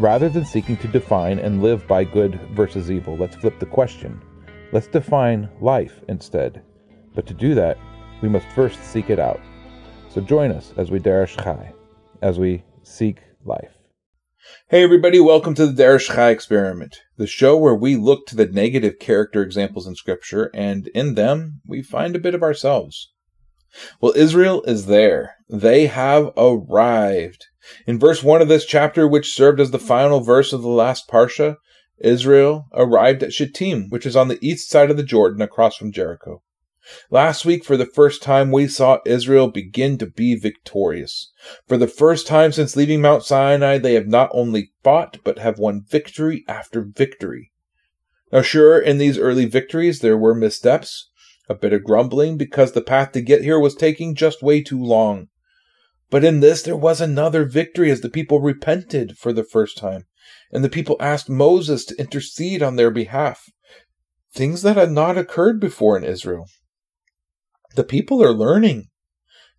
Rather than seeking to define and live by good versus evil, let's flip the question. Let's define life instead. But to do that, we must first seek it out. So join us as we Derish Chai, as we seek life. Hey everybody, welcome to the Derish Chai Experiment, the show where we look to the negative character examples in Scripture, and in them we find a bit of ourselves. Well, Israel is there. They have arrived. In verse 1 of this chapter, which served as the final verse of the last Parsha, Israel arrived at Shittim, which is on the east side of the Jordan across from Jericho. Last week, for the first time, we saw Israel begin to be victorious. For the first time since leaving Mount Sinai, they have not only fought, but have won victory after victory. Now, sure, in these early victories, there were missteps, a bit of grumbling because the path to get here was taking just way too long. But in this, there was another victory as the people repented for the first time, and the people asked Moses to intercede on their behalf. Things that had not occurred before in Israel. The people are learning.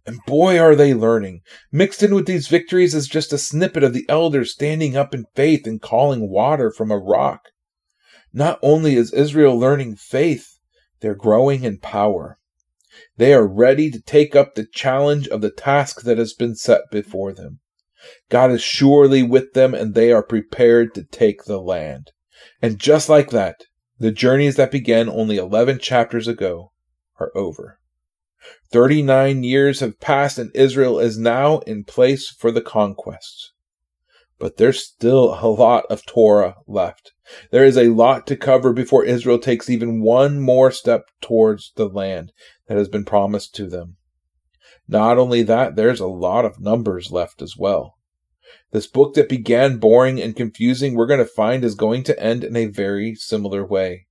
And boy, are they learning. Mixed in with these victories is just a snippet of the elders standing up in faith and calling water from a rock. Not only is Israel learning faith, they're growing in power. They are ready to take up the challenge of the task that has been set before them. God is surely with them and they are prepared to take the land. And just like that, the journeys that began only 11 chapters ago are over. 39 years have passed and Israel is now in place for the conquests. But there's still a lot of Torah left. There is a lot to cover before Israel takes even one more step towards the land that has been promised to them. Not only that, there's a lot of numbers left as well. This book that began boring and confusing, we're going to find is going to end in a very similar way.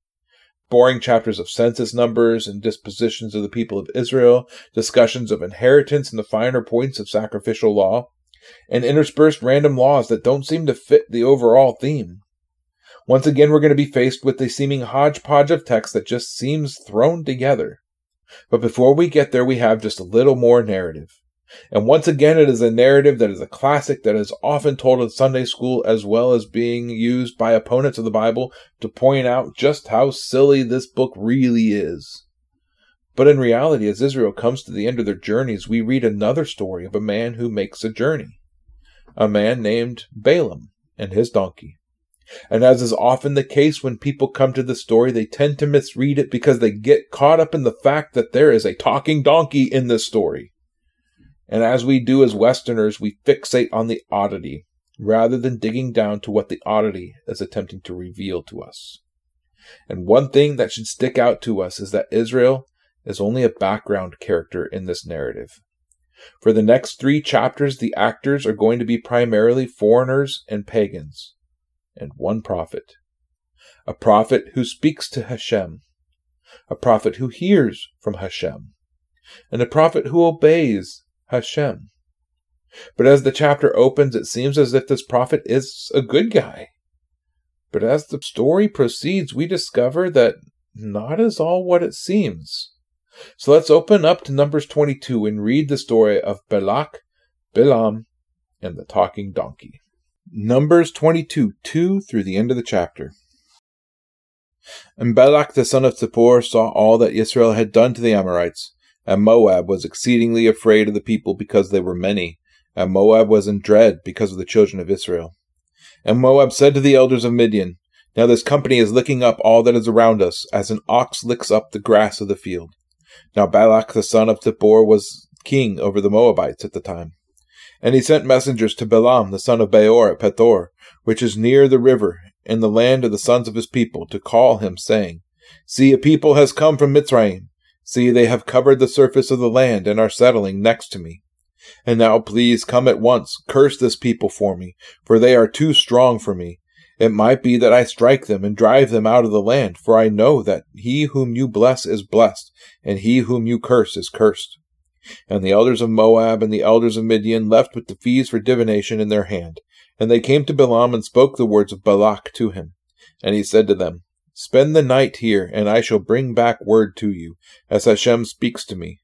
Boring chapters of census numbers and dispositions of the people of Israel, discussions of inheritance and the finer points of sacrificial law, and interspersed random laws that don't seem to fit the overall theme. Once again, we're going to be faced with a seeming hodgepodge of text that just seems thrown together. But before we get there, we have just a little more narrative. And once again, it is a narrative that is a classic that is often told in Sunday school as well as being used by opponents of the Bible to point out just how silly this book really is. But in reality, as Israel comes to the end of their journeys, we read another story of a man who makes a journey. A man named Balaam and his donkey. And as is often the case when people come to the story, they tend to misread it because they get caught up in the fact that there is a talking donkey in this story. And as we do as Westerners, we fixate on the oddity rather than digging down to what the oddity is attempting to reveal to us. And one thing that should stick out to us is that Israel is only a background character in this narrative. For the next three chapters, the actors are going to be primarily foreigners and pagans, and one prophet. A prophet who speaks to Hashem, a prophet who hears from Hashem, and a prophet who obeys Hashem. But as the chapter opens, it seems as if this prophet is a good guy. But as the story proceeds, we discover that not is all what it seems. So let's open up to Numbers 22 and read the story of Balak, Bilam, and the talking donkey. Numbers 22, 2 through the end of the chapter. And Balak the son of Zippor saw all that Israel had done to the Amorites, and Moab was exceedingly afraid of the people because they were many, and Moab was in dread because of the children of Israel. And Moab said to the elders of Midian, Now this company is licking up all that is around us, as an ox licks up the grass of the field. Now Balak the son of Zippor was king over the Moabites at the time. And he sent messengers to Balaam the son of Beor at Pethor, which is near the river, in the land of the sons of his people, to call him, saying, See, a people has come from Mitzrayim. See, they have covered the surface of the land and are settling next to me. And now please come at once, curse this people for me, for they are too strong for me. It might be that I strike them and drive them out of the land, for I know that he whom you bless is blessed, and he whom you curse is cursed. And the elders of Moab and the elders of Midian left with the fees for divination in their hand. And they came to Balaam and spoke the words of Balak to him. And he said to them, Spend the night here, and I shall bring back word to you, as Hashem speaks to me.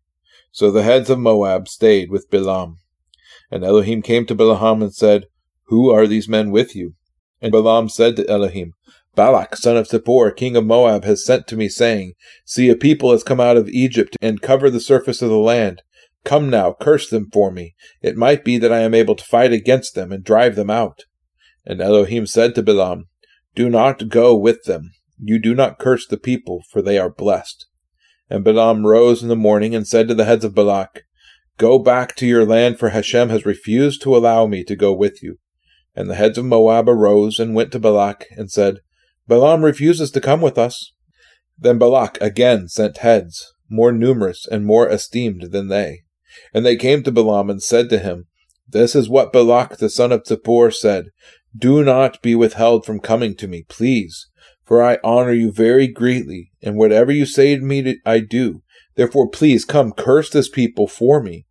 So the heads of Moab stayed with Balaam. And Elohim came to Balaam and said, Who are these men with you? And Balaam said to Elohim, Balak, son of Zippor, king of Moab, has sent to me, saying, See, a people has come out of Egypt and cover the surface of the land. Come now, curse them for me. It might be that I am able to fight against them and drive them out. And Elohim said to Balaam, Do not go with them. You do not curse the people, for they are blessed. And Balaam rose in the morning and said to the heads of Balak, Go back to your land, for Hashem has refused to allow me to go with you. And the heads of Moab arose and went to Balak and said, Balaam refuses to come with us. Then Balak again sent heads, more numerous and more esteemed than they. And they came to Balaam and said to him, This is what Balak the son of Zippor said, Do not be withheld from coming to me, please, for I honor you very greatly, and whatever you say to me I do. Therefore please come curse this people for me.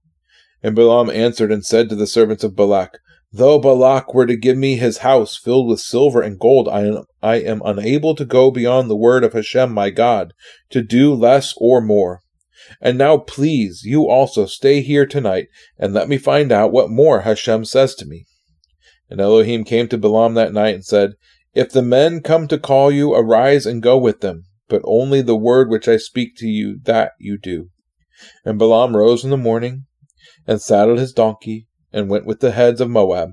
And Balaam answered and said to the servants of Balak, Though Balak were to give me his house filled with silver and gold, I am, I am unable to go beyond the word of Hashem my God, to do less or more. And now please, you also stay here tonight, and let me find out what more Hashem says to me. And Elohim came to Balaam that night and said, if the men come to call you, arise and go with them, but only the word which I speak to you, that you do. And Balaam rose in the morning, and saddled his donkey, and went with the heads of Moab.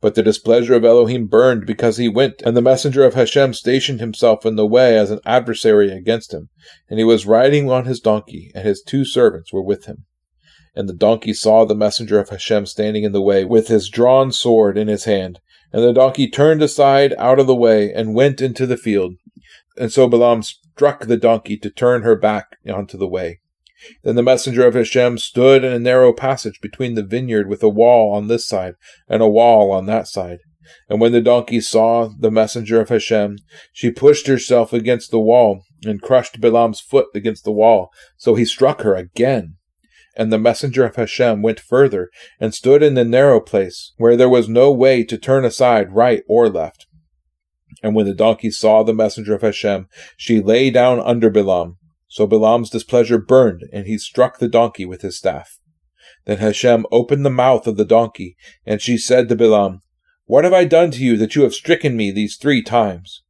But the displeasure of Elohim burned because he went, and the messenger of Hashem stationed himself in the way as an adversary against him. And he was riding on his donkey, and his two servants were with him. And the donkey saw the messenger of Hashem standing in the way, with his drawn sword in his hand. And the donkey turned aside out of the way and went into the field. And so Balaam struck the donkey to turn her back onto the way. Then the messenger of Hashem stood in a narrow passage between the vineyard with a wall on this side and a wall on that side. And when the donkey saw the messenger of Hashem, she pushed herself against the wall and crushed Balaam's foot against the wall. So he struck her again. And the messenger of Hashem went further, and stood in the narrow place, where there was no way to turn aside right or left. And when the donkey saw the messenger of Hashem, she lay down under Balaam. So Balaam's displeasure burned, and he struck the donkey with his staff. Then Hashem opened the mouth of the donkey, and she said to Balaam, What have I done to you that you have stricken me these three times?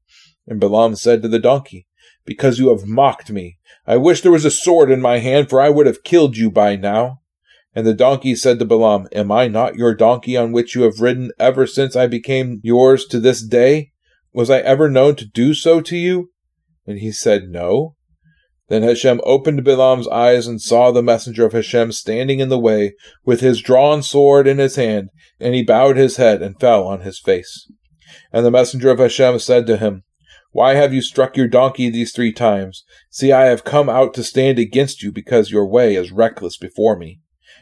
And Balaam said to the donkey, Because you have mocked me, I wish there was a sword in my hand, for I would have killed you by now. And the donkey said to Balaam, Am I not your donkey on which you have ridden ever since I became yours to this day? Was I ever known to do so to you? And he said, No. Then Hashem opened Balaam's eyes and saw the messenger of Hashem standing in the way with his drawn sword in his hand, and he bowed his head and fell on his face. And the messenger of Hashem said to him, why have you struck your donkey these three times? See, I have come out to stand against you because your way is reckless before me.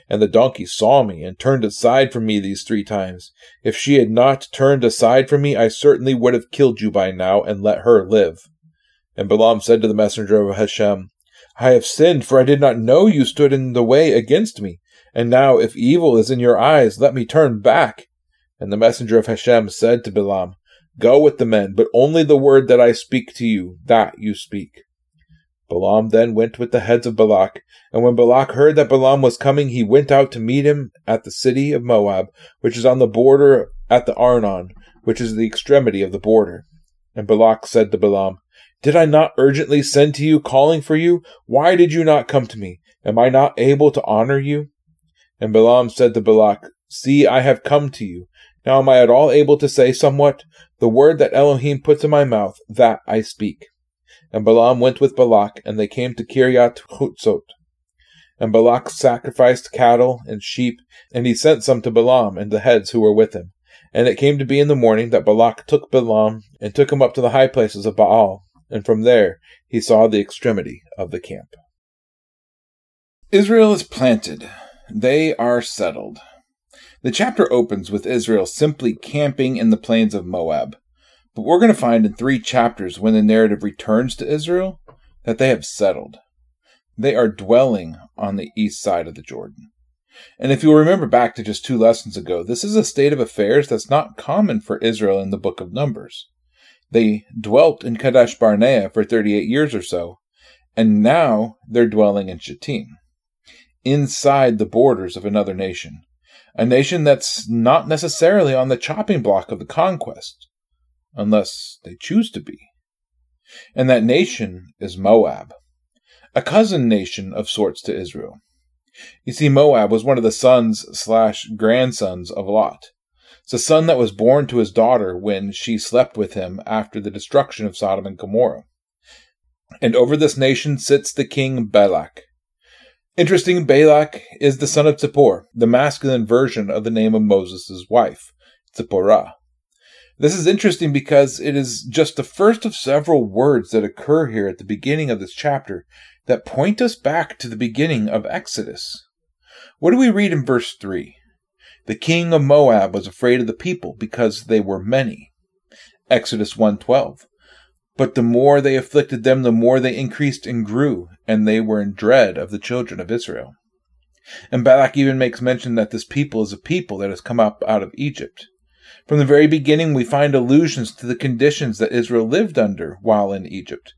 And the donkey saw me and turned aside from me these three times. If she had not turned aside from me, I certainly would have killed you by now and let her live. And Balaam said to the messenger of Hashem, I have sinned, for I did not know you stood in the way against me. And now, if evil is in your eyes, let me turn back. And the messenger of Hashem said to Balaam, Go with the men, but only the word that I speak to you, that you speak. Balaam then went with the heads of Balak, and when Balak heard that Balaam was coming, he went out to meet him at the city of Moab, which is on the border at the Arnon, which is the extremity of the border. And Balak said to Balaam, Did I not urgently send to you, calling for you? Why did you not come to me? Am I not able to honor you? And Balaam said to Balak, See, I have come to you. Now am I at all able to say somewhat? The word that Elohim puts in my mouth, that I speak. And Balaam went with Balak, and they came to Kiryat Hutzot. And Balak sacrificed cattle and sheep, and he sent some to Balaam and the heads who were with him. And it came to be in the morning that Balak took Balaam and took him up to the high places of Baal, and from there he saw the extremity of the camp. Israel is planted. They are settled. The chapter opens with Israel simply camping in the plains of Moab. But we're going to find in three chapters when the narrative returns to Israel that they have settled. They are dwelling on the east side of the Jordan. And if you'll remember back to just two lessons ago, this is a state of affairs that's not common for Israel in the book of Numbers. They dwelt in Kadesh Barnea for 38 years or so, and now they're dwelling in Shittim, inside the borders of another nation, a nation that's not necessarily on the chopping block of the conquest, unless they choose to be. And that nation is Moab, a cousin nation of sorts to Israel. You see, Moab was one of the sons slash grandsons of Lot. It's a son that was born to his daughter when she slept with him after the destruction of Sodom and Gomorrah. And over this nation sits the king Balak. Interesting, Balak is the son of Zippor, the masculine version of the name of Moses' wife, Zipporah. This is interesting because it is just the first of several words that occur here at the beginning of this chapter that point us back to the beginning of Exodus. What do we read in verse 3? The king of Moab was afraid of the people because they were many. Exodus 1:12. But the more they afflicted them, the more they increased and grew, and they were in dread of the children of Israel. And Balak even makes mention that this people is a people that has come up out of Egypt. From the very beginning, we find allusions to the conditions that Israel lived under while in Egypt.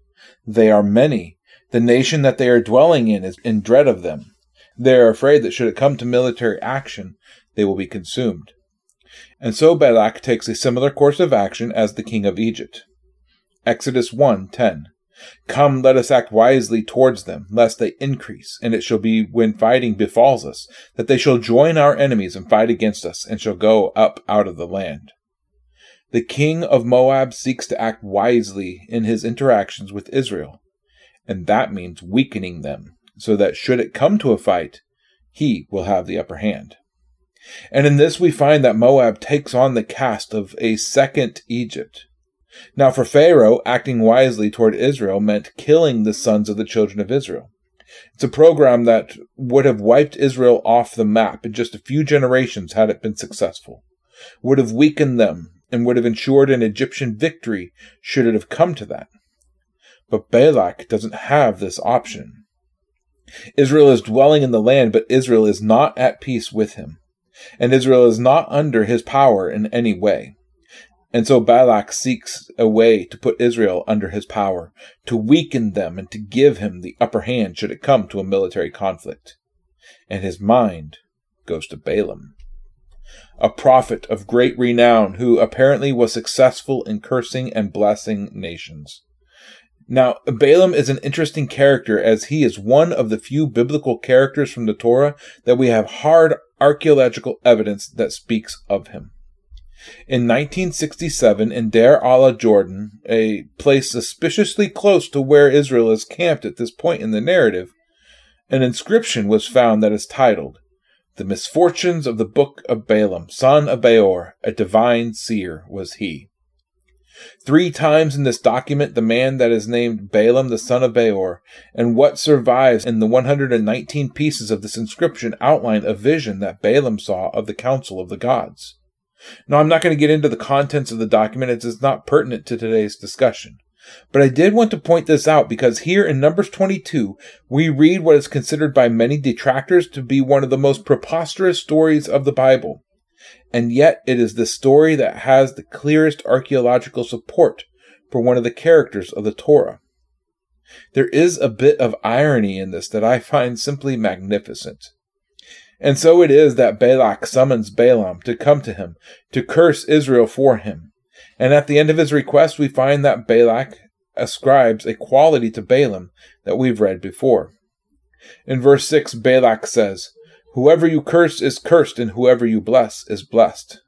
They are many. The nation that they are dwelling in is in dread of them. They are afraid that should it come to military action, they will be consumed. And so Balak takes a similar course of action as the king of Egypt. Exodus 1:10 Come, let us act wisely towards them, lest they increase, and it shall be when fighting befalls us, that they shall join our enemies and fight against us, and shall go up out of the land. The king of Moab seeks to act wisely in his interactions with Israel, and that means weakening them, so that should it come to a fight, he will have the upper hand. And in this we find that Moab takes on the cast of a second Egypt. Now, for Pharaoh, acting wisely toward Israel meant killing the sons of the children of Israel. It's a program that would have wiped Israel off the map in just a few generations had it been successful, would have weakened them, and would have ensured an Egyptian victory should it have come to that. But Balak doesn't have this option. Israel is dwelling in the land, but Israel is not at peace with him, and Israel is not under his power in any way. And so Balak seeks a way to put Israel under his power, to weaken them and to give him the upper hand should it come to a military conflict. And his mind goes to Balaam, a prophet of great renown who apparently was successful in cursing and blessing nations. Now, Balaam is an interesting character as he is one of the few biblical characters from the Torah that we have hard archaeological evidence that speaks of him. In 1967, in Deir Allah, Jordan, a place suspiciously close to where Israel is camped at this point in the narrative, an inscription was found that is titled, The Misfortunes of the Book of Balaam, son of Beor, a divine seer was he. Three times in this document, the man that is named Balaam the son of Beor, and what survives in the 119 pieces of this inscription outline a vision that Balaam saw of the council of the gods. Now, I'm not going to get into the contents of the document, as it is not pertinent to today's discussion. But I did want to point this out because here in Numbers 22, we read what is considered by many detractors to be one of the most preposterous stories of the Bible. And yet, it is the story that has the clearest archaeological support for one of the characters of the Torah. There is a bit of irony in this that I find simply magnificent. And so it is that Balak summons Balaam to come to him, to curse Israel for him. And at the end of his request, we find that Balak ascribes a quality to Balaam that we've read before. In verse 6, Balak says, Whoever you curse is cursed, and whoever you bless is blessed.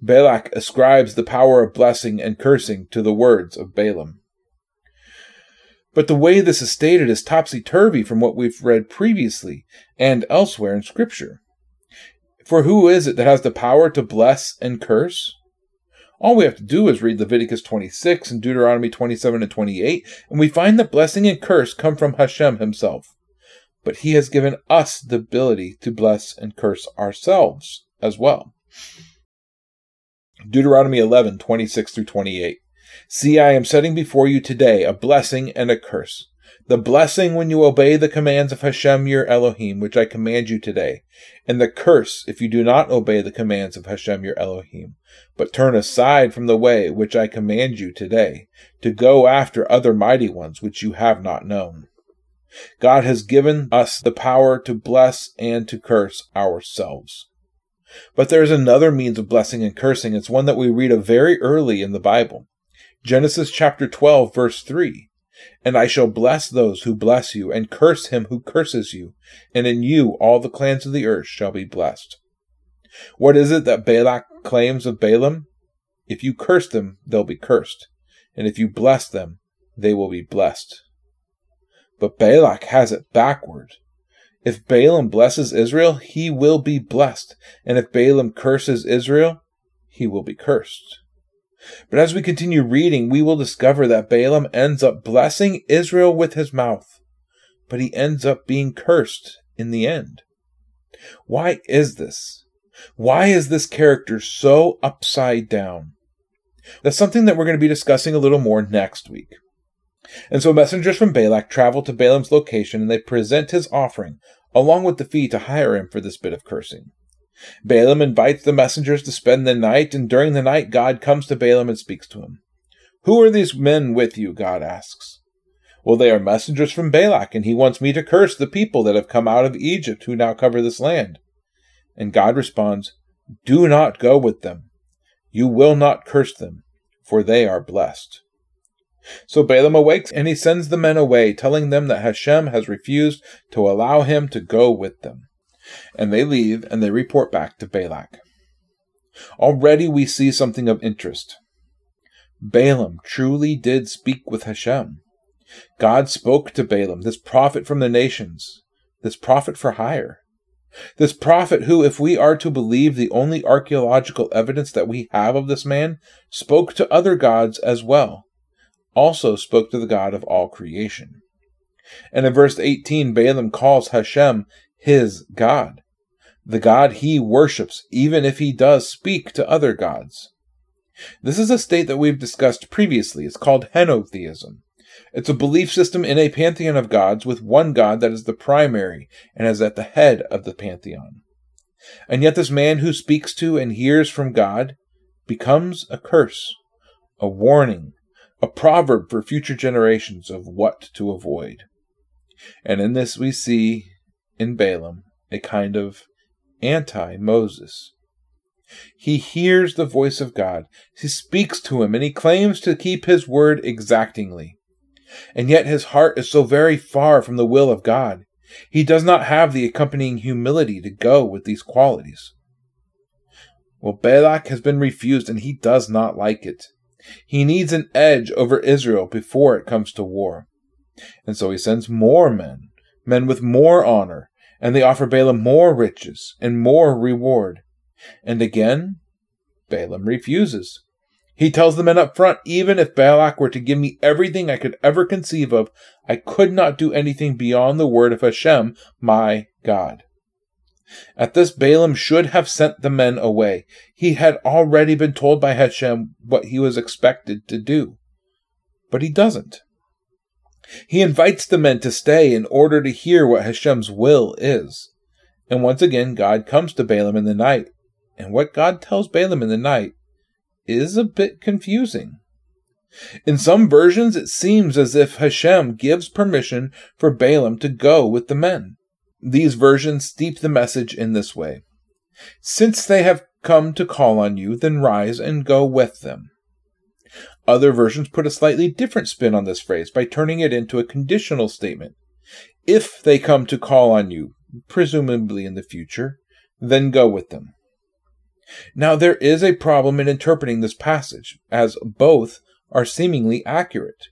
Balak ascribes the power of blessing and cursing to the words of Balaam. But the way this is stated is topsy turvy from what we've read previously and elsewhere in Scripture. For who is it that has the power to bless and curse? All we have to do is read Leviticus 26 and Deuteronomy 27 and 28, and we find that blessing and curse come from Hashem himself. But he has given us the ability to bless and curse ourselves as well. Deuteronomy 11, 26 through 28. See, I am setting before you today a blessing and a curse. The blessing when you obey the commands of Hashem your Elohim, which I command you today, and the curse if you do not obey the commands of Hashem your Elohim, but turn aside from the way which I command you today, to go after other mighty ones which you have not known. God has given us the power to bless and to curse ourselves. But there is another means of blessing and cursing. It's one that we read of very early in the Bible. Genesis chapter 12, verse 3. And I shall bless those who bless you, and curse him who curses you, and in you all the clans of the earth shall be blessed. What is it that Balak claims of Balaam? If you curse them, they'll be cursed, and if you bless them, they will be blessed. But Balak has it backward. If Balaam blesses Israel, he will be blessed, and if Balaam curses Israel, he will be cursed. But as we continue reading, we will discover that Balaam ends up blessing Israel with his mouth, but he ends up being cursed in the end. Why is this? Why is this character so upside down? That's something that we're going to be discussing a little more next week. And so messengers from Balak travel to Balaam's location and they present his offering, along with the fee to hire him for this bit of cursing. Balaam invites the messengers to spend the night, and during the night God comes to Balaam and speaks to him. Who are these men with you? God asks. Well, they are messengers from Balak, and he wants me to curse the people that have come out of Egypt who now cover this land. And God responds, Do not go with them. You will not curse them, for they are blessed. So Balaam awakes and he sends the men away, telling them that Hashem has refused to allow him to go with them. And they leave and they report back to Balak. Already we see something of interest. Balaam truly did speak with Hashem. God spoke to Balaam, this prophet from the nations, this prophet for hire. This prophet, who, if we are to believe the only archaeological evidence that we have of this man, spoke to other gods as well also spoke to the God of all creation. And in verse 18, Balaam calls Hashem his God, the God he worships, even if he does speak to other gods. This is a state that we've discussed previously. It's called henotheism. It's a belief system in a pantheon of gods with one God that is the primary and is at the head of the pantheon. And yet, this man who speaks to and hears from God becomes a curse, a warning, a proverb for future generations of what to avoid. And in this we see in Balaam a kind of anti Moses. He hears the voice of God, he speaks to him, and he claims to keep his word exactingly. And yet his heart is so very far from the will of God, he does not have the accompanying humility to go with these qualities. Well, Balak has been refused, and he does not like it. He needs an edge over Israel before it comes to war. And so he sends more men, men with more honor, and they offer Balaam more riches and more reward. And again, Balaam refuses. He tells the men up front, even if Balak were to give me everything I could ever conceive of, I could not do anything beyond the word of Hashem, my God. At this, Balaam should have sent the men away. He had already been told by Hashem what he was expected to do. But he doesn't. He invites the men to stay in order to hear what Hashem's will is. And once again, God comes to Balaam in the night. And what God tells Balaam in the night is a bit confusing. In some versions, it seems as if Hashem gives permission for Balaam to go with the men. These versions steep the message in this way Since they have come to call on you, then rise and go with them. Other versions put a slightly different spin on this phrase by turning it into a conditional statement. If they come to call on you, presumably in the future, then go with them. Now, there is a problem in interpreting this passage, as both are seemingly accurate.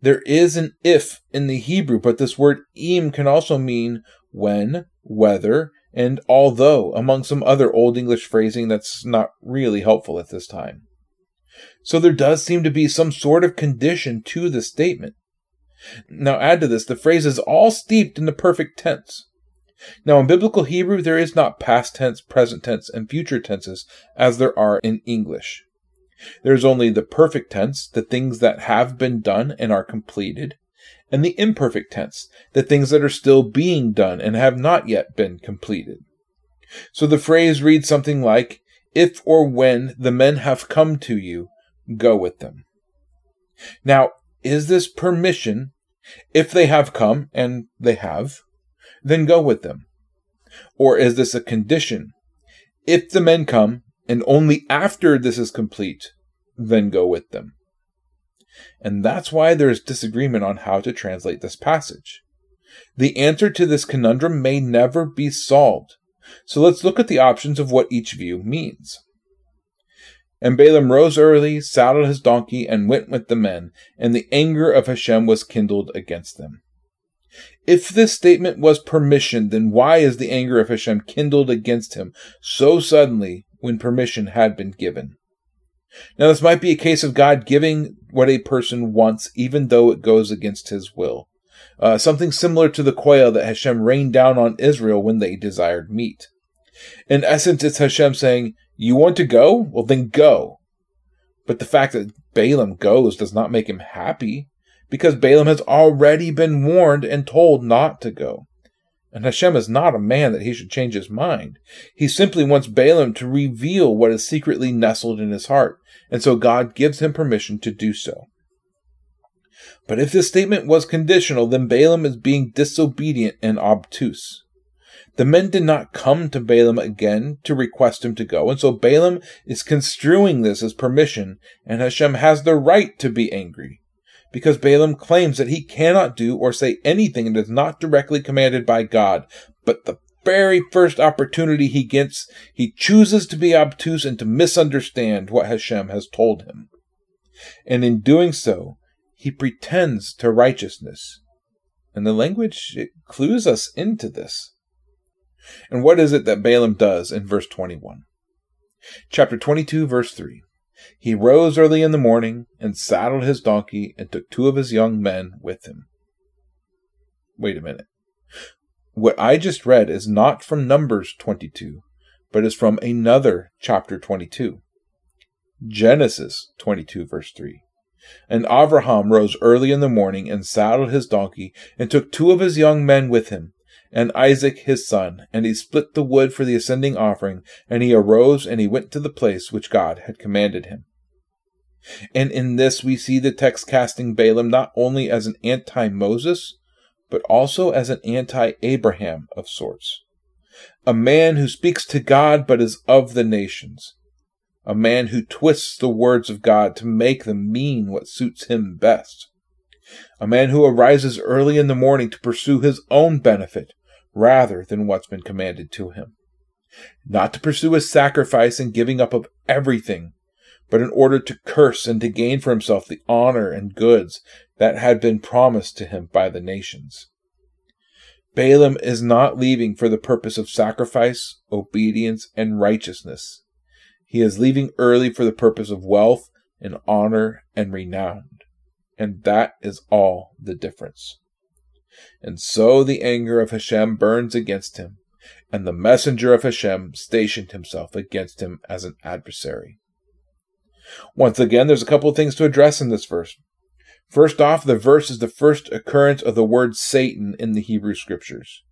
There is an if in the Hebrew, but this word im can also mean when, whether, and although, among some other Old English phrasing that's not really helpful at this time. So there does seem to be some sort of condition to the statement. Now add to this, the phrase is all steeped in the perfect tense. Now in biblical Hebrew, there is not past tense, present tense, and future tenses as there are in English. There's only the perfect tense, the things that have been done and are completed, and the imperfect tense, the things that are still being done and have not yet been completed. So the phrase reads something like, If or when the men have come to you, go with them. Now, is this permission? If they have come, and they have, then go with them. Or is this a condition? If the men come, and only after this is complete, then go with them. And that's why there is disagreement on how to translate this passage. The answer to this conundrum may never be solved. So let's look at the options of what each view means. And Balaam rose early, saddled his donkey, and went with the men, and the anger of Hashem was kindled against them. If this statement was permission, then why is the anger of Hashem kindled against him so suddenly when permission had been given? Now, this might be a case of God giving what a person wants, even though it goes against his will. Uh, something similar to the quail that Hashem rained down on Israel when they desired meat. In essence, it's Hashem saying, You want to go? Well, then go. But the fact that Balaam goes does not make him happy, because Balaam has already been warned and told not to go. And Hashem is not a man that he should change his mind. He simply wants Balaam to reveal what is secretly nestled in his heart, and so God gives him permission to do so. But if this statement was conditional, then Balaam is being disobedient and obtuse. The men did not come to Balaam again to request him to go, and so Balaam is construing this as permission, and Hashem has the right to be angry because Balaam claims that he cannot do or say anything that is not directly commanded by God. But the very first opportunity he gets, he chooses to be obtuse and to misunderstand what Hashem has told him. And in doing so, he pretends to righteousness. And the language it clues us into this. And what is it that Balaam does in verse 21? Chapter 22, verse 3. He rose early in the morning and saddled his donkey and took two of his young men with him. Wait a minute. What I just read is not from Numbers 22, but is from another chapter 22. Genesis 22, verse 3. And Abraham rose early in the morning and saddled his donkey and took two of his young men with him and Isaac his son, and he split the wood for the ascending offering, and he arose and he went to the place which God had commanded him. And in this we see the text casting Balaam not only as an anti Moses, but also as an anti Abraham of sorts. A man who speaks to God but is of the nations. A man who twists the words of God to make them mean what suits him best. A man who arises early in the morning to pursue his own benefit rather than what's been commanded to him. Not to pursue a sacrifice and giving up of everything, but in order to curse and to gain for himself the honor and goods that had been promised to him by the nations. Balaam is not leaving for the purpose of sacrifice, obedience, and righteousness. He is leaving early for the purpose of wealth and honor and renown. And that is all the difference. And so the anger of Hashem burns against him, and the messenger of Hashem stationed himself against him as an adversary. Once again, there's a couple of things to address in this verse. First off, the verse is the first occurrence of the word Satan in the Hebrew scriptures.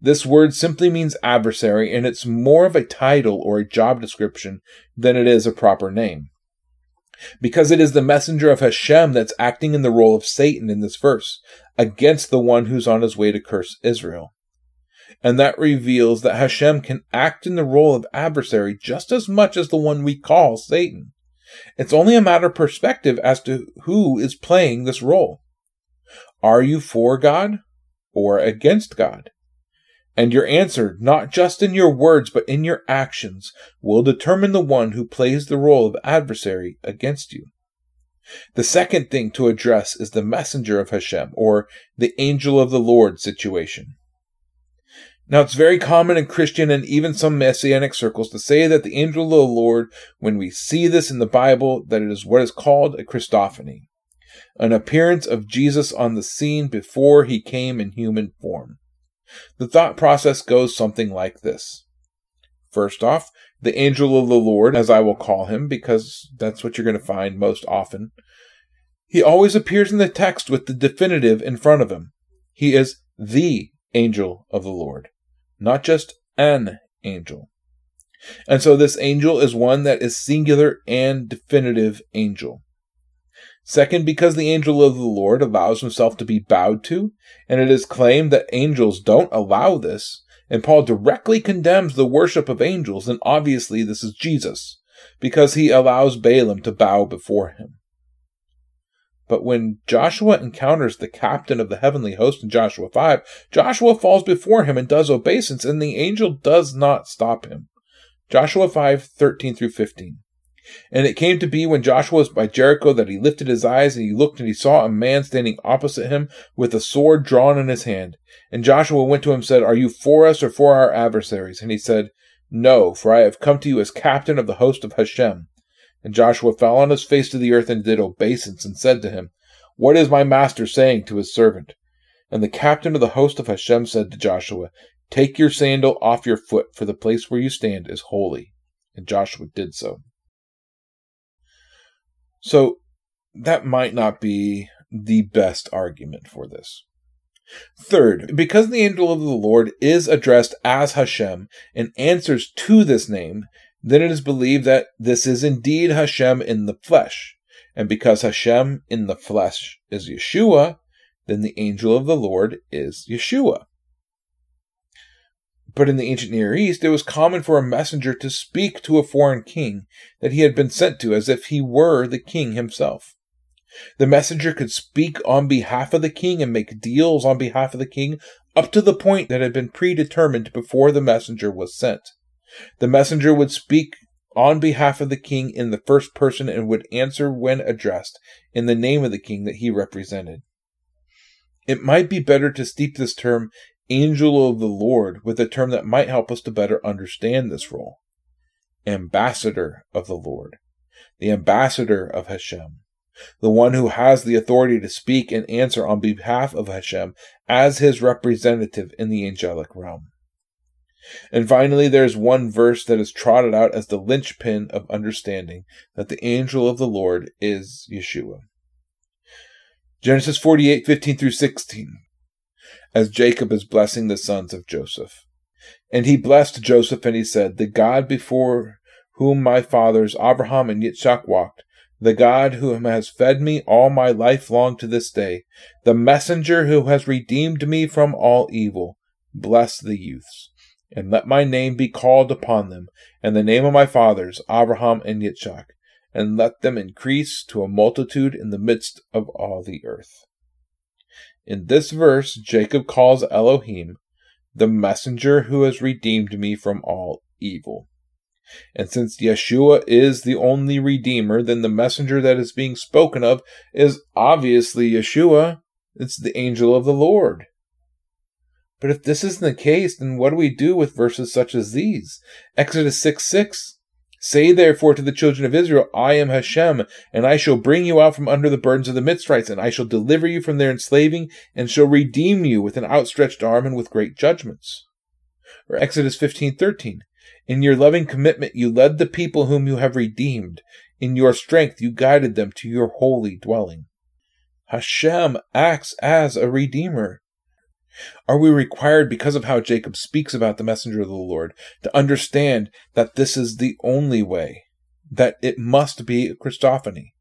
This word simply means adversary, and it's more of a title or a job description than it is a proper name because it is the messenger of Hashem that's acting in the role of Satan in this verse against the one who's on his way to curse Israel. And that reveals that Hashem can act in the role of adversary just as much as the one we call Satan. It's only a matter of perspective as to who is playing this role. Are you for God or against God? And your answer, not just in your words, but in your actions, will determine the one who plays the role of adversary against you. The second thing to address is the messenger of Hashem, or the angel of the Lord situation. Now, it's very common in Christian and even some Messianic circles to say that the angel of the Lord, when we see this in the Bible, that it is what is called a Christophany, an appearance of Jesus on the scene before he came in human form. The thought process goes something like this First off, the angel of the Lord, as I will call him, because that's what you're going to find most often. He always appears in the text with the definitive in front of him. He is the angel of the Lord, not just an angel. And so this angel is one that is singular and definitive angel. Second, because the angel of the Lord allows himself to be bowed to, and it is claimed that angels don't allow this, and Paul directly condemns the worship of angels, and obviously this is Jesus, because he allows Balaam to bow before him. But when Joshua encounters the captain of the heavenly host in Joshua 5, Joshua falls before him and does obeisance, and the angel does not stop him. Joshua 5, 13 through 15. And it came to be when Joshua was by Jericho that he lifted his eyes and he looked and he saw a man standing opposite him with a sword drawn in his hand. And Joshua went to him and said, Are you for us or for our adversaries? And he said, No, for I have come to you as captain of the host of Hashem. And Joshua fell on his face to the earth and did obeisance and said to him, What is my master saying to his servant? And the captain of the host of Hashem said to Joshua, Take your sandal off your foot, for the place where you stand is holy. And Joshua did so. So that might not be the best argument for this. Third, because the angel of the Lord is addressed as Hashem and answers to this name, then it is believed that this is indeed Hashem in the flesh. And because Hashem in the flesh is Yeshua, then the angel of the Lord is Yeshua. But in the ancient Near East, it was common for a messenger to speak to a foreign king that he had been sent to as if he were the king himself. The messenger could speak on behalf of the king and make deals on behalf of the king up to the point that had been predetermined before the messenger was sent. The messenger would speak on behalf of the king in the first person and would answer when addressed in the name of the king that he represented. It might be better to steep this term angel of the Lord with a term that might help us to better understand this role. Ambassador of the Lord, the ambassador of Hashem, the one who has the authority to speak and answer on behalf of Hashem as his representative in the angelic realm. And finally, there's one verse that is trotted out as the linchpin of understanding that the angel of the Lord is Yeshua. Genesis 48, 15 through 16 as Jacob is blessing the sons of Joseph. And he blessed Joseph, and he said, The God before whom my fathers Abraham and Yitzchak walked, the God who has fed me all my life long to this day, the messenger who has redeemed me from all evil, bless the youths, and let my name be called upon them, and the name of my fathers Abraham and Yitzchak, and let them increase to a multitude in the midst of all the earth. In this verse, Jacob calls Elohim the messenger who has redeemed me from all evil. And since Yeshua is the only Redeemer, then the messenger that is being spoken of is obviously Yeshua. It's the angel of the Lord. But if this isn't the case, then what do we do with verses such as these? Exodus 6 6. Say therefore to the children of Israel, I am Hashem, and I shall bring you out from under the burdens of the Mitzrites, and I shall deliver you from their enslaving, and shall redeem you with an outstretched arm and with great judgments. Or Exodus fifteen thirteen. In your loving commitment you led the people whom you have redeemed. In your strength you guided them to your holy dwelling. Hashem acts as a redeemer. Are we required, because of how Jacob speaks about the messenger of the Lord, to understand that this is the only way, that it must be a Christophany?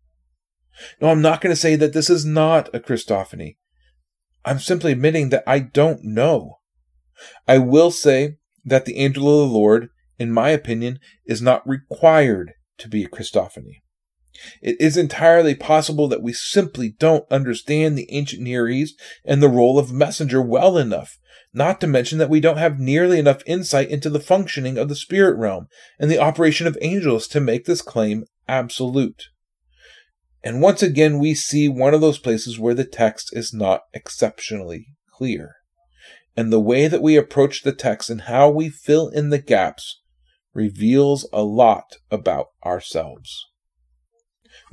No, I'm not going to say that this is not a Christophany. I'm simply admitting that I don't know. I will say that the angel of the Lord, in my opinion, is not required to be a Christophany. It is entirely possible that we simply don't understand the ancient Near East and the role of messenger well enough, not to mention that we don't have nearly enough insight into the functioning of the spirit realm and the operation of angels to make this claim absolute. And once again, we see one of those places where the text is not exceptionally clear. And the way that we approach the text and how we fill in the gaps reveals a lot about ourselves.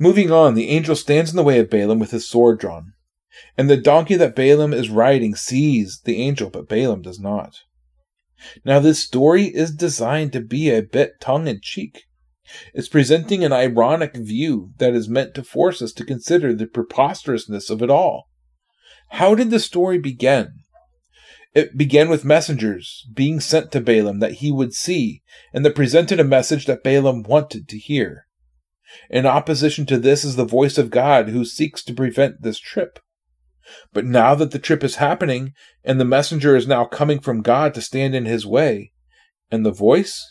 Moving on, the angel stands in the way of Balaam with his sword drawn. And the donkey that Balaam is riding sees the angel, but Balaam does not. Now, this story is designed to be a bit tongue in cheek. It's presenting an ironic view that is meant to force us to consider the preposterousness of it all. How did the story begin? It began with messengers being sent to Balaam that he would see, and that presented a message that Balaam wanted to hear. In opposition to this is the voice of God who seeks to prevent this trip. But now that the trip is happening, and the messenger is now coming from God to stand in his way, and the voice?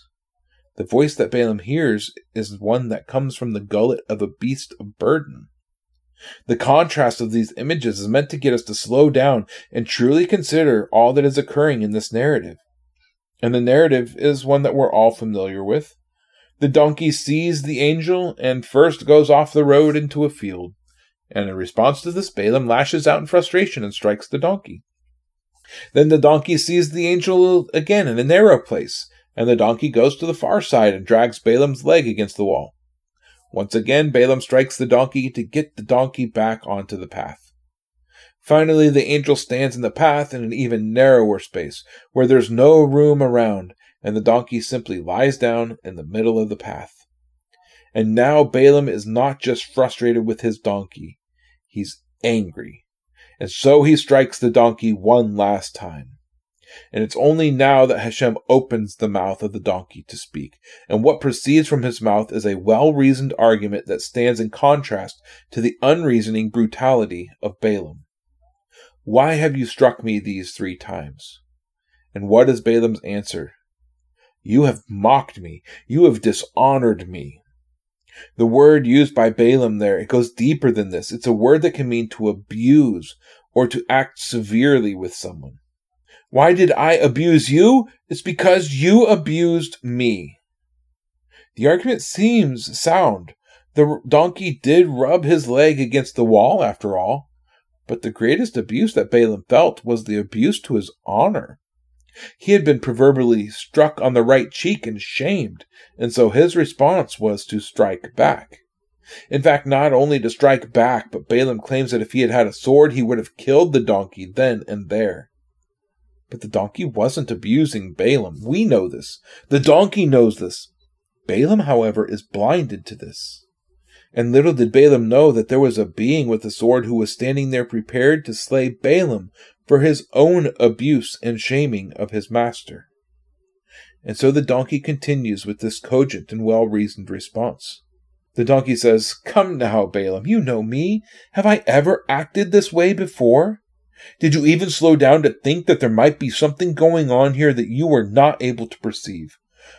The voice that Balaam hears is one that comes from the gullet of a beast of burden. The contrast of these images is meant to get us to slow down and truly consider all that is occurring in this narrative. And the narrative is one that we're all familiar with. The donkey sees the angel and first goes off the road into a field. And in response to this, Balaam lashes out in frustration and strikes the donkey. Then the donkey sees the angel again in a narrow place, and the donkey goes to the far side and drags Balaam's leg against the wall. Once again, Balaam strikes the donkey to get the donkey back onto the path. Finally, the angel stands in the path in an even narrower space, where there's no room around, and the donkey simply lies down in the middle of the path. And now Balaam is not just frustrated with his donkey, he's angry. And so he strikes the donkey one last time. And it's only now that Hashem opens the mouth of the donkey to speak, and what proceeds from his mouth is a well reasoned argument that stands in contrast to the unreasoning brutality of Balaam. Why have you struck me these three times? And what is Balaam's answer? You have mocked me. You have dishonored me. The word used by Balaam there, it goes deeper than this. It's a word that can mean to abuse or to act severely with someone. Why did I abuse you? It's because you abused me. The argument seems sound. The donkey did rub his leg against the wall, after all. But the greatest abuse that Balaam felt was the abuse to his honor. He had been proverbially struck on the right cheek and shamed, and so his response was to strike back. In fact, not only to strike back, but Balaam claims that if he had had a sword, he would have killed the donkey then and there. But the donkey wasn't abusing Balaam. We know this. The donkey knows this. Balaam, however, is blinded to this. And little did Balaam know that there was a being with a sword who was standing there prepared to slay Balaam for his own abuse and shaming of his master. And so the donkey continues with this cogent and well reasoned response. The donkey says, Come now, Balaam, you know me. Have I ever acted this way before? Did you even slow down to think that there might be something going on here that you were not able to perceive?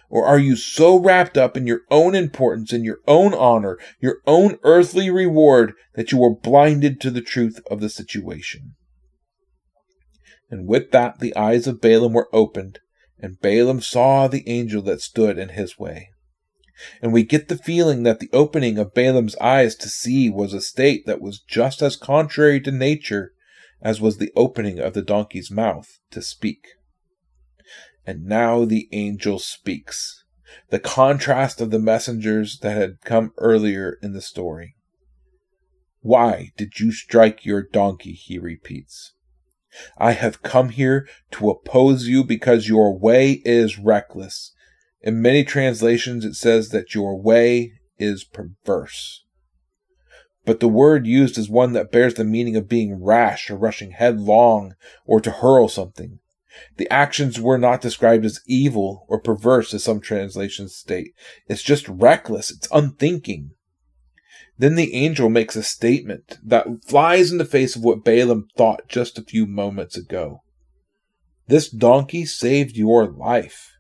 Or are you so wrapped up in your own importance and your own honor, your own earthly reward, that you are blinded to the truth of the situation? And with that, the eyes of Balaam were opened, and Balaam saw the angel that stood in his way. And we get the feeling that the opening of Balaam's eyes to see was a state that was just as contrary to nature as was the opening of the donkey's mouth to speak. And now the angel speaks, the contrast of the messengers that had come earlier in the story. Why did you strike your donkey? he repeats. I have come here to oppose you because your way is reckless. In many translations, it says that your way is perverse but the word used is one that bears the meaning of being rash or rushing headlong or to hurl something. The actions were not described as evil or perverse as some translations state. It's just reckless, it's unthinking. Then the angel makes a statement that flies in the face of what Balaam thought just a few moments ago. This donkey saved your life.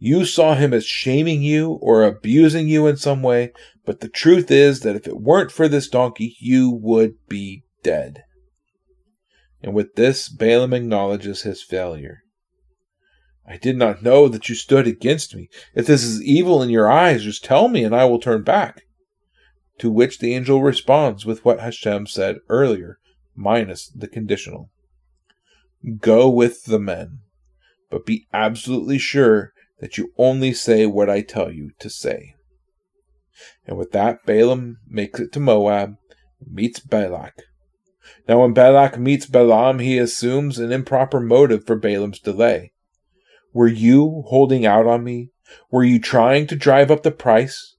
You saw him as shaming you or abusing you in some way, but the truth is that if it weren't for this donkey, you would be dead. And with this, Balaam acknowledges his failure. I did not know that you stood against me. If this is evil in your eyes, just tell me and I will turn back. To which the angel responds with what Hashem said earlier, minus the conditional. Go with the men, but be absolutely sure that you only say what I tell you to say. And with that, Balaam makes it to Moab, meets Balak. Now, when Balak meets Balaam, he assumes an improper motive for Balaam's delay. Were you holding out on me? Were you trying to drive up the price?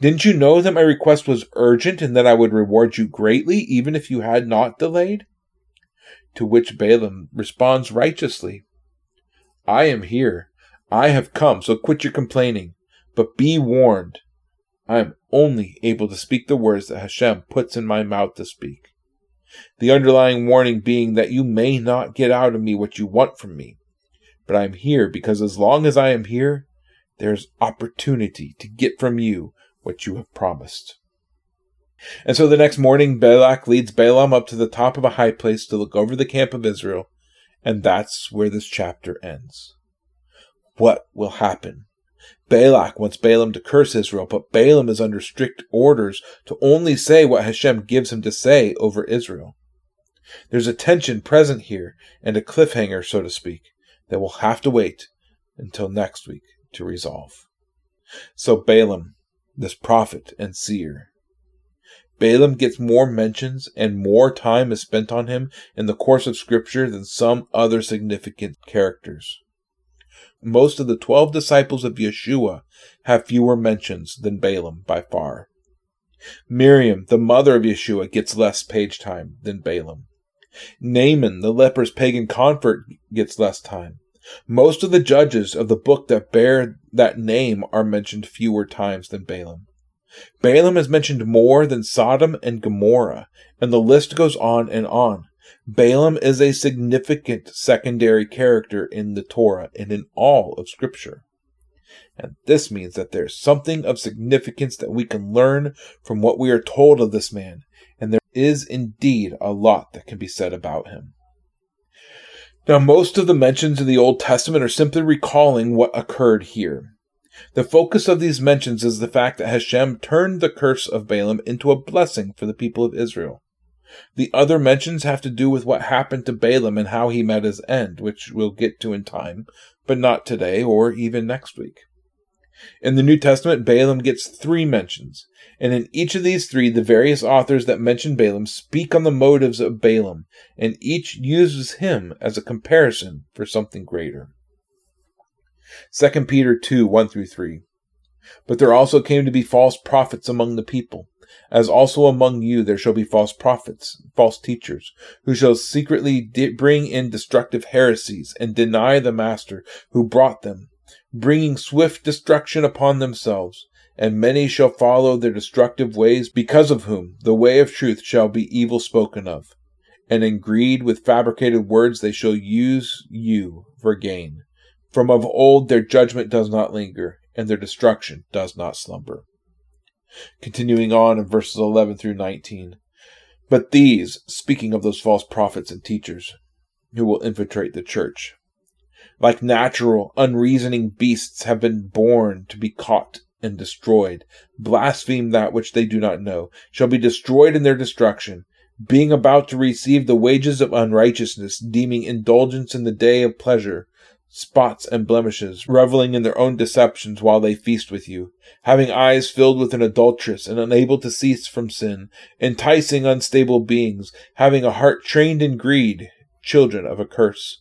Didn't you know that my request was urgent and that I would reward you greatly even if you had not delayed? To which Balaam responds righteously I am here. I have come, so quit your complaining. But be warned. I am only able to speak the words that Hashem puts in my mouth to speak. The underlying warning being that you may not get out of me what you want from me. But I am here because as long as I am here, there is opportunity to get from you what you have promised. And so the next morning, Balak leads Balaam up to the top of a high place to look over the camp of Israel, and that's where this chapter ends. What will happen? Balak wants Balaam to curse Israel, but Balaam is under strict orders to only say what Hashem gives him to say over Israel. There's a tension present here, and a cliffhanger, so to speak, that we'll have to wait until next week to resolve. So Balaam, this prophet and seer, Balaam gets more mentions and more time is spent on him in the course of Scripture than some other significant characters. Most of the twelve disciples of Yeshua have fewer mentions than Balaam by far. Miriam, the mother of Yeshua, gets less page time than Balaam. Naaman, the leper's pagan convert, gets less time. Most of the judges of the book that bear that name are mentioned fewer times than Balaam. Balaam is mentioned more than Sodom and Gomorrah, and the list goes on and on. Balaam is a significant secondary character in the Torah and in all of Scripture. And this means that there's something of significance that we can learn from what we are told of this man, and there is indeed a lot that can be said about him. Now, most of the mentions in the Old Testament are simply recalling what occurred here. The focus of these mentions is the fact that Hashem turned the curse of Balaam into a blessing for the people of Israel. The other mentions have to do with what happened to Balaam and how he met his end, which we'll get to in time, but not today or even next week. In the New Testament, Balaam gets three mentions, and in each of these three, the various authors that mention Balaam speak on the motives of Balaam, and each uses him as a comparison for something greater. 2 Peter 2 1 through 3. But there also came to be false prophets among the people, as also among you there shall be false prophets, false teachers, who shall secretly bring in destructive heresies and deny the master who brought them, bringing swift destruction upon themselves. And many shall follow their destructive ways, because of whom the way of truth shall be evil spoken of. And in greed with fabricated words they shall use you for gain. From of old their judgment does not linger, and their destruction does not slumber. Continuing on in verses 11 through 19. But these, speaking of those false prophets and teachers who will infiltrate the church, like natural, unreasoning beasts, have been born to be caught and destroyed, blaspheme that which they do not know, shall be destroyed in their destruction, being about to receive the wages of unrighteousness, deeming indulgence in the day of pleasure spots and blemishes, reveling in their own deceptions while they feast with you, having eyes filled with an adulteress and unable to cease from sin, enticing unstable beings, having a heart trained in greed, children of a curse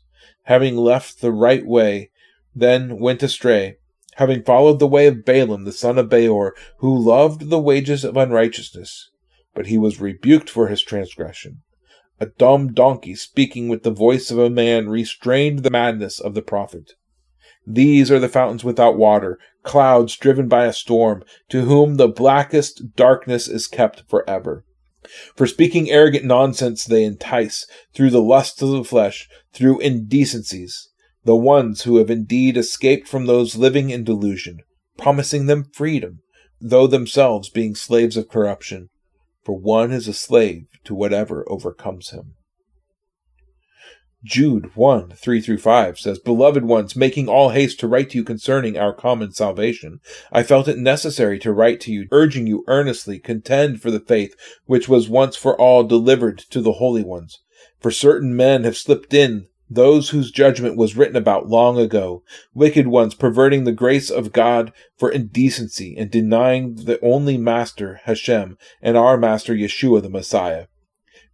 having left the right way, then went astray, having followed the way of Balaam the son of Beor, who loved the wages of unrighteousness. But he was rebuked for his transgression. A dumb donkey speaking with the voice of a man restrained the madness of the prophet. These are the fountains without water, clouds driven by a storm, to whom the blackest darkness is kept forever. For speaking arrogant nonsense, they entice, through the lusts of the flesh, through indecencies, the ones who have indeed escaped from those living in delusion, promising them freedom, though themselves being slaves of corruption. For one is a slave to whatever overcomes him. Jude 1 3 through 5 says, Beloved ones, making all haste to write to you concerning our common salvation, I felt it necessary to write to you, urging you earnestly contend for the faith which was once for all delivered to the holy ones. For certain men have slipped in, those whose judgment was written about long ago, wicked ones perverting the grace of God for indecency and denying the only Master, Hashem, and our Master, Yeshua the Messiah.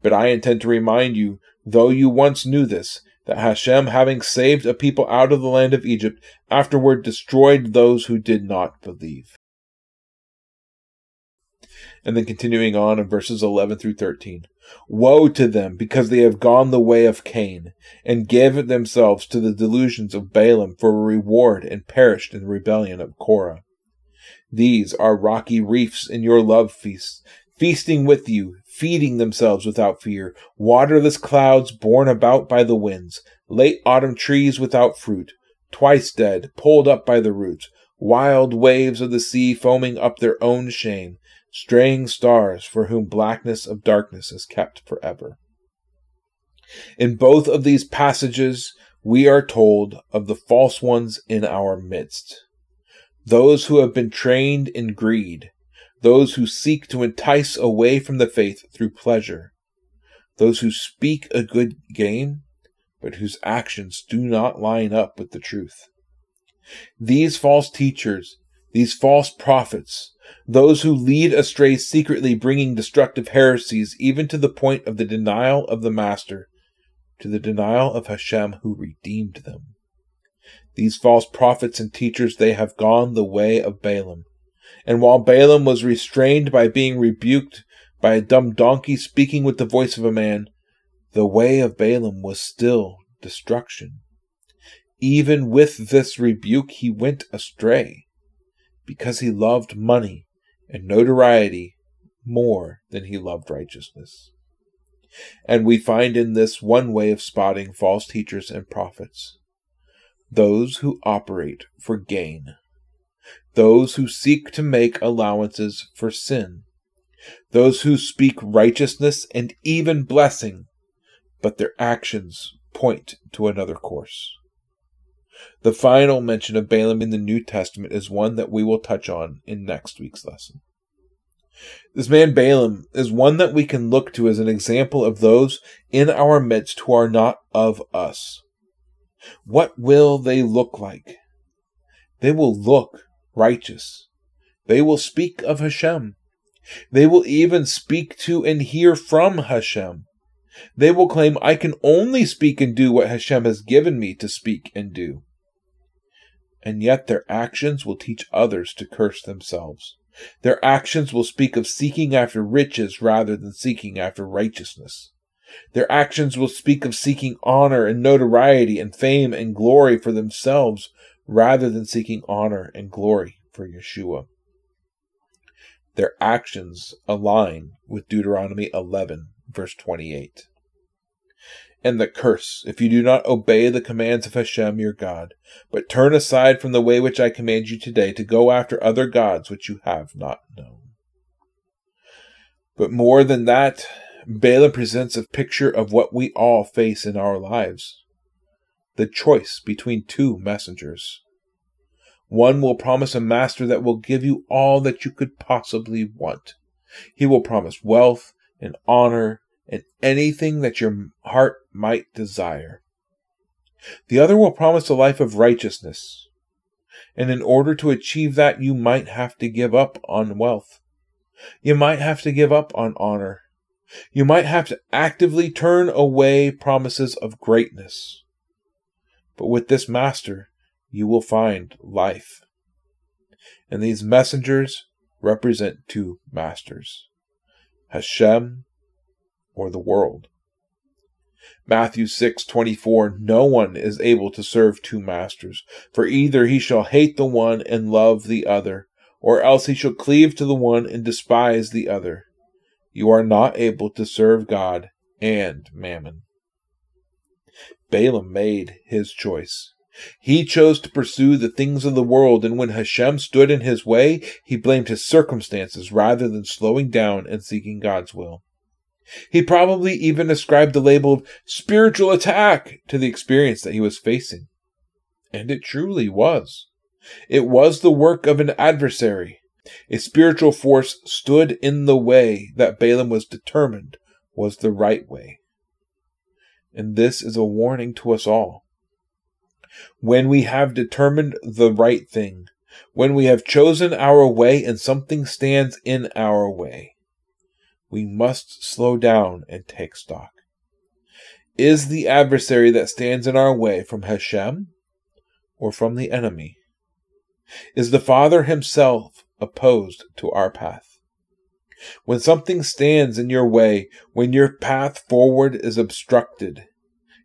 But I intend to remind you though you once knew this, that Hashem, having saved a people out of the land of Egypt, afterward destroyed those who did not believe. And then continuing on in verses 11 through 13. Woe to them, because they have gone the way of Cain, and gave themselves to the delusions of Balaam for a reward, and perished in the rebellion of Korah. These are rocky reefs in your love feasts, feasting with you, feeding themselves without fear, waterless clouds borne about by the winds, late autumn trees without fruit, twice dead, pulled up by the roots, wild waves of the sea foaming up their own shame, straying stars for whom blackness of darkness is kept forever. In both of these passages, we are told of the false ones in our midst. Those who have been trained in greed, those who seek to entice away from the faith through pleasure, those who speak a good game, but whose actions do not line up with the truth. These false teachers, these false prophets, those who lead astray secretly bringing destructive heresies even to the point of the denial of the Master, to the denial of Hashem who redeemed them. These false prophets and teachers, they have gone the way of Balaam, and while Balaam was restrained by being rebuked by a dumb donkey speaking with the voice of a man, the way of Balaam was still destruction. Even with this rebuke, he went astray because he loved money and notoriety more than he loved righteousness. And we find in this one way of spotting false teachers and prophets those who operate for gain those who seek to make allowances for sin, those who speak righteousness and even blessing, but their actions point to another course. The final mention of Balaam in the New Testament is one that we will touch on in next week's lesson. This man Balaam is one that we can look to as an example of those in our midst who are not of us. What will they look like? They will look righteous. They will speak of Hashem. They will even speak to and hear from Hashem. They will claim, I can only speak and do what Hashem has given me to speak and do. And yet their actions will teach others to curse themselves. Their actions will speak of seeking after riches rather than seeking after righteousness. Their actions will speak of seeking honor and notoriety and fame and glory for themselves rather than seeking honor and glory for Yeshua. Their actions align with Deuteronomy 11, verse 28. And the curse, if you do not obey the commands of Hashem your God, but turn aside from the way which I command you today to go after other gods which you have not known. But more than that, Balaam presents a picture of what we all face in our lives the choice between two messengers. One will promise a master that will give you all that you could possibly want. He will promise wealth and honor and anything that your heart might desire. The other will promise a life of righteousness. And in order to achieve that, you might have to give up on wealth. You might have to give up on honor. You might have to actively turn away promises of greatness. But with this master, you will find life. And these messengers represent two masters Hashem or the world. Matthew 6:24 No one is able to serve two masters for either he shall hate the one and love the other or else he shall cleave to the one and despise the other you are not able to serve God and mammon Balaam made his choice he chose to pursue the things of the world, and when Hashem stood in his way, he blamed his circumstances rather than slowing down and seeking God's will. He probably even ascribed the label of spiritual attack to the experience that he was facing. And it truly was. It was the work of an adversary. A spiritual force stood in the way that Balaam was determined was the right way. And this is a warning to us all. When we have determined the right thing, when we have chosen our way and something stands in our way, we must slow down and take stock. is the adversary that stands in our way from Hashem or from the enemy? Is the Father himself opposed to our path? When something stands in your way, when your path forward is obstructed,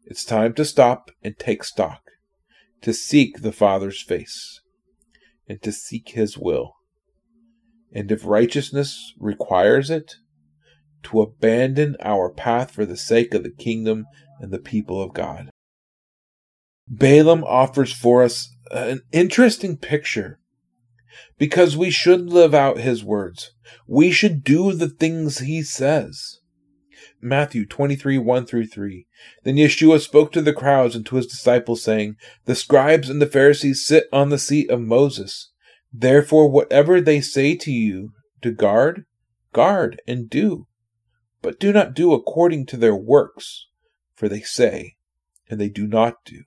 it's time to stop and take stock, to seek the Father's face, and to seek His will. And if righteousness requires it, to abandon our path for the sake of the kingdom and the people of God. Balaam offers for us an interesting picture because we should live out his words. We should do the things he says. Matthew 23, 1 through 3. Then Yeshua spoke to the crowds and to his disciples, saying, The scribes and the Pharisees sit on the seat of Moses. Therefore, whatever they say to you to guard, guard and do but do not do according to their works, for they say, and they do not do.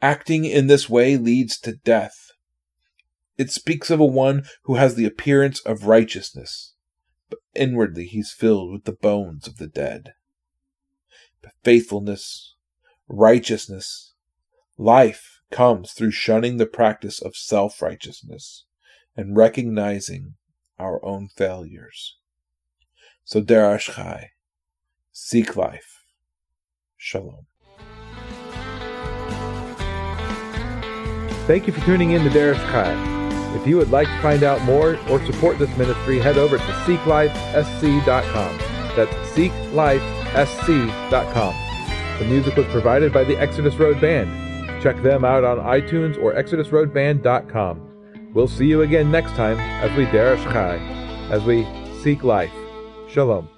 Acting in this way leads to death. It speaks of a one who has the appearance of righteousness, but inwardly he's filled with the bones of the dead. But faithfulness, righteousness, life comes through shunning the practice of self righteousness and recognizing our own failures. So Derash Chai, seek life. Shalom. Thank you for tuning in to Derash Chai. If you would like to find out more or support this ministry, head over to seeklifesc.com. That's seeklifesc.com. The music was provided by the Exodus Road Band. Check them out on iTunes or exodusroadband.com. We'll see you again next time as we Derash Chai, as we seek life. Shalom.